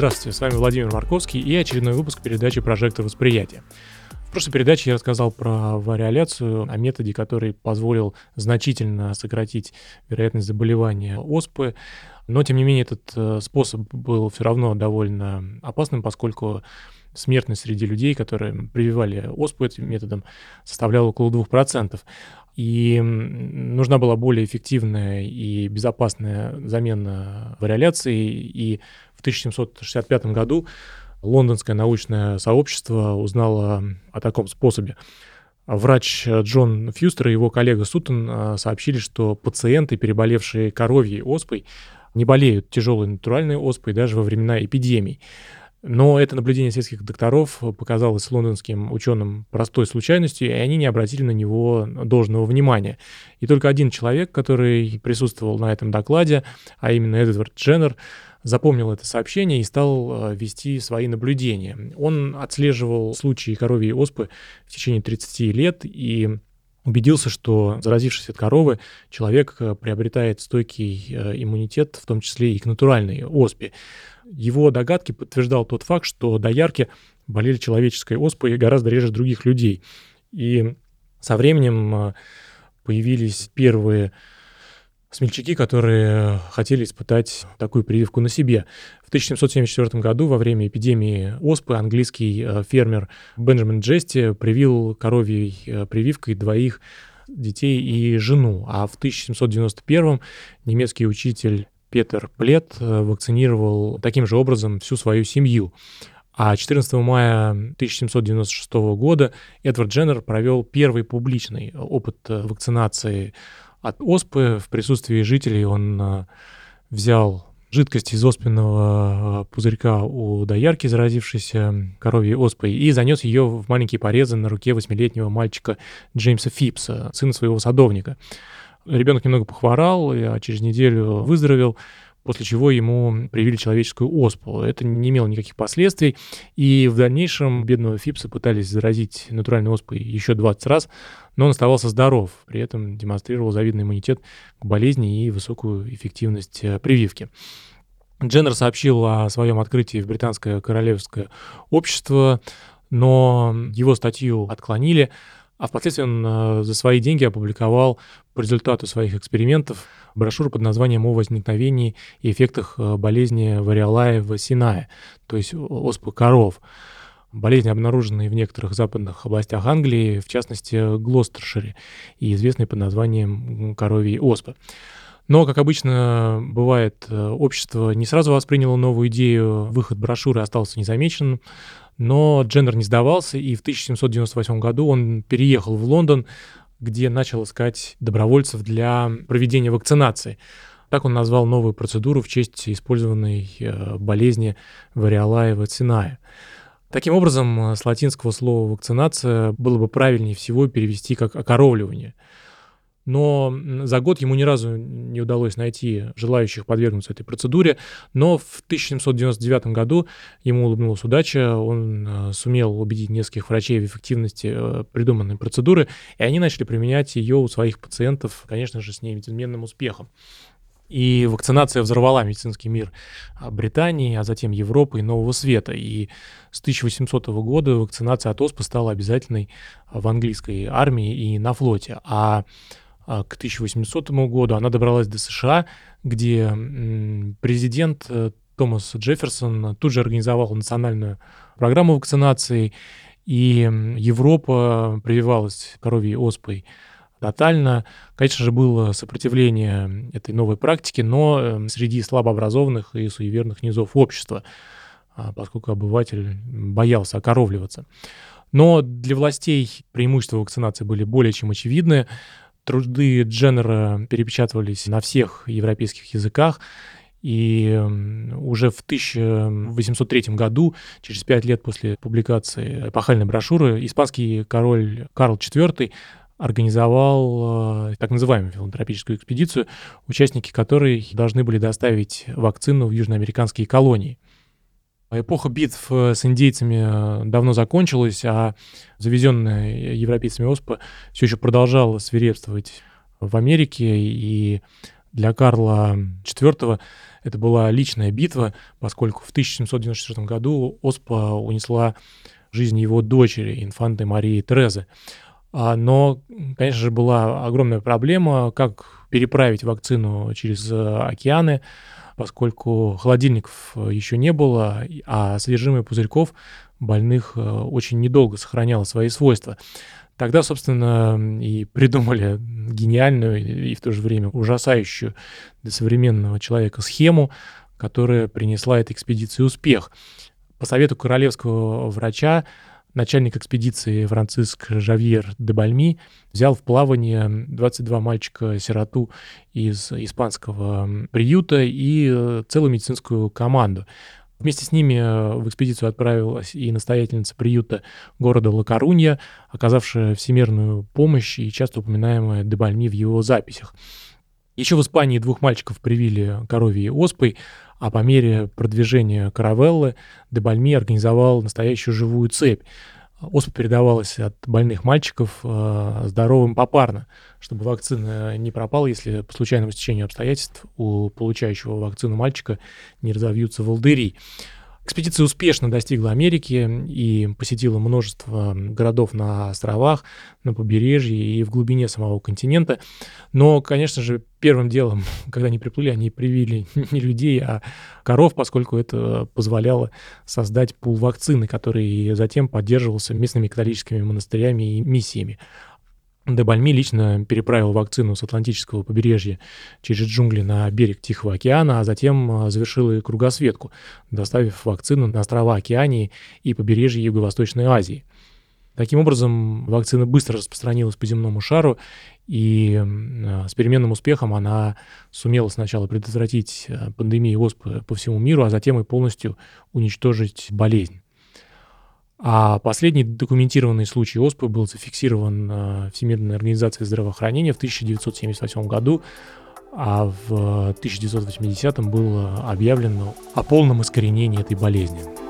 Здравствуйте, с вами Владимир Марковский и очередной выпуск передачи «Прожектор восприятия». В прошлой передаче я рассказал про вариоляцию, о методе, который позволил значительно сократить вероятность заболевания оспы, но, тем не менее, этот э, способ был все равно довольно опасным, поскольку смертность среди людей, которые прививали оспу этим методом, составляла около 2%. И нужна была более эффективная и безопасная замена вариоляции. И в 1765 году лондонское научное сообщество узнало о таком способе. Врач Джон Фьюстер и его коллега Сутон а, сообщили, что пациенты, переболевшие коровьей оспой, не болеют тяжелой натуральной оспой даже во времена эпидемий. Но это наблюдение сельских докторов показалось лондонским ученым простой случайностью, и они не обратили на него должного внимания. И только один человек, который присутствовал на этом докладе, а именно Эдвард Дженнер, запомнил это сообщение и стал э, вести свои наблюдения. Он отслеживал случаи коровьей оспы в течение 30 лет и убедился, что заразившись от коровы, человек э, приобретает стойкий э, иммунитет, в том числе и к натуральной оспе. Его догадки подтверждал тот факт, что доярки болели человеческой оспой гораздо реже других людей. И со временем появились первые смельчаки, которые хотели испытать такую прививку на себе. В 1774 году во время эпидемии оспы английский э, фермер Бенджамин Джести привил коровьей э, прививкой двоих детей и жену, а в 1791 немецкий учитель Петер Плет э, вакцинировал таким же образом всю свою семью. А 14 мая 1796 года Эдвард Дженнер провел первый публичный опыт вакцинации от оспы в присутствии жителей он а, взял жидкость из оспенного а, пузырька у доярки, заразившейся коровьей оспой, и занес ее в маленькие порезы на руке восьмилетнего мальчика Джеймса Фипса, сына своего садовника. Ребенок немного похворал, а через неделю выздоровел, после чего ему привили человеческую оспу. Это не имело никаких последствий, и в дальнейшем бедного Фипса пытались заразить натуральной оспой еще 20 раз, но он оставался здоров, при этом демонстрировал завидный иммунитет к болезни и высокую эффективность э, прививки. Дженнер сообщил о своем открытии в британское королевское общество, но его статью отклонили, а впоследствии он э, за свои деньги опубликовал по результату своих экспериментов брошюру под названием «О возникновении и эффектах э, болезни вариолаева Синая», то есть оспы коров. Болезни, обнаруженные в некоторых западных областях Англии, в частности, Глостершире, и известные под названием коровьей оспы. Но, как обычно бывает, э, общество не сразу восприняло новую идею, выход брошюры остался незамеченным, но Дженнер не сдавался, и в 1798 году он переехал в Лондон, где начал искать добровольцев для проведения вакцинации. Так он назвал новую процедуру в честь использованной э, болезни вариолаева циная. Таким образом, с латинского слова «вакцинация» было бы правильнее всего перевести как «окоровливание». Но за год ему ни разу не удалось найти желающих подвергнуться этой процедуре. Но в 1799 году ему улыбнулась удача, он э, сумел убедить нескольких врачей в эффективности э, придуманной процедуры, и они начали применять ее у своих пациентов, конечно же, с неизменным успехом. И вакцинация взорвала медицинский мир Британии, а затем Европы и Нового Света. И с 1800 года вакцинация от оспы стала обязательной в английской армии и на флоте. А а, к 1800 году она добралась до США, где президент э, Томас Джефферсон тут же организовал национальную программу вакцинации, и Европа прививалась коровьей оспой тотально. Конечно же, было сопротивление этой новой практике, но эм, среди слабообразованных и суеверных низов общества, а, поскольку обыватель боялся окоровливаться. Но для властей преимущества вакцинации были более чем очевидны. Труды Дженнера перепечатывались на всех европейских языках, И уже в 1803 году, через пять лет после публикации эпохальной брошюры, испанский король Карл IV организовал э, так называемую филантропическую экспедицию, участники которой должны были доставить вакцину в южноамериканские колонии. Эпоха битв э, с индейцами э, давно закончилась, а завезенная европейцами оспа все еще продолжала свирепствовать в Америке, и для Карла IV это была личная битва, поскольку в 1794 году оспа унесла жизнь его дочери, инфанты Марии Терезы. А, но, конечно же, была огромная проблема, как переправить вакцину через э, океаны, поскольку холодильников еще не было, а содержимое пузырьков больных э, очень недолго сохраняло свои свойства. Тогда, собственно, и придумали гениальную и в то же время ужасающую для современного человека схему, которая принесла этой экспедиции успех. По совету королевского врача начальник экспедиции Франциск Жавьер де Бальми взял в плавание 22 мальчика-сироту из испанского приюта и э, целую медицинскую команду. Вместе с ними э, в экспедицию отправилась и настоятельница приюта города Лакарунья, оказавшая всемирную помощь и часто упоминаемая Дебальми в его записях. Еще в Испании двух мальчиков привили коровьей оспой, а по мере продвижения каравеллы Дебальми организовал настоящую живую цепь. Оспа передавалась от больных мальчиков э, здоровым попарно, чтобы вакцина не пропала, если по случайному стечению обстоятельств у получающего вакцину мальчика не разовьются волдыри. Экспедиция успешно достигла Америки и посетила множество городов на островах, на побережье и в глубине самого континента. Но, конечно же, первым делом, когда они приплыли, они привили не людей, а коров, поскольку это позволяло создать пул вакцины, который затем поддерживался местными католическими монастырями и миссиями. Дебальми лично переправил вакцину с Атлантического побережья через джунгли на берег Тихого океана, а затем а, завершил и кругосветку, доставив вакцину на острова Океании и побережье Юго-Восточной Азии. Таким образом, вакцина быстро распространилась по земному шару, и а, с переменным успехом она сумела сначала предотвратить а, пандемию оспы по всему миру, а затем и полностью уничтожить болезнь. А последний документированный случай ОСПы был зафиксирован э, Всемирной организацией здравоохранения в 1978 году, а в 1980 было объявлено о полном искоренении этой болезни.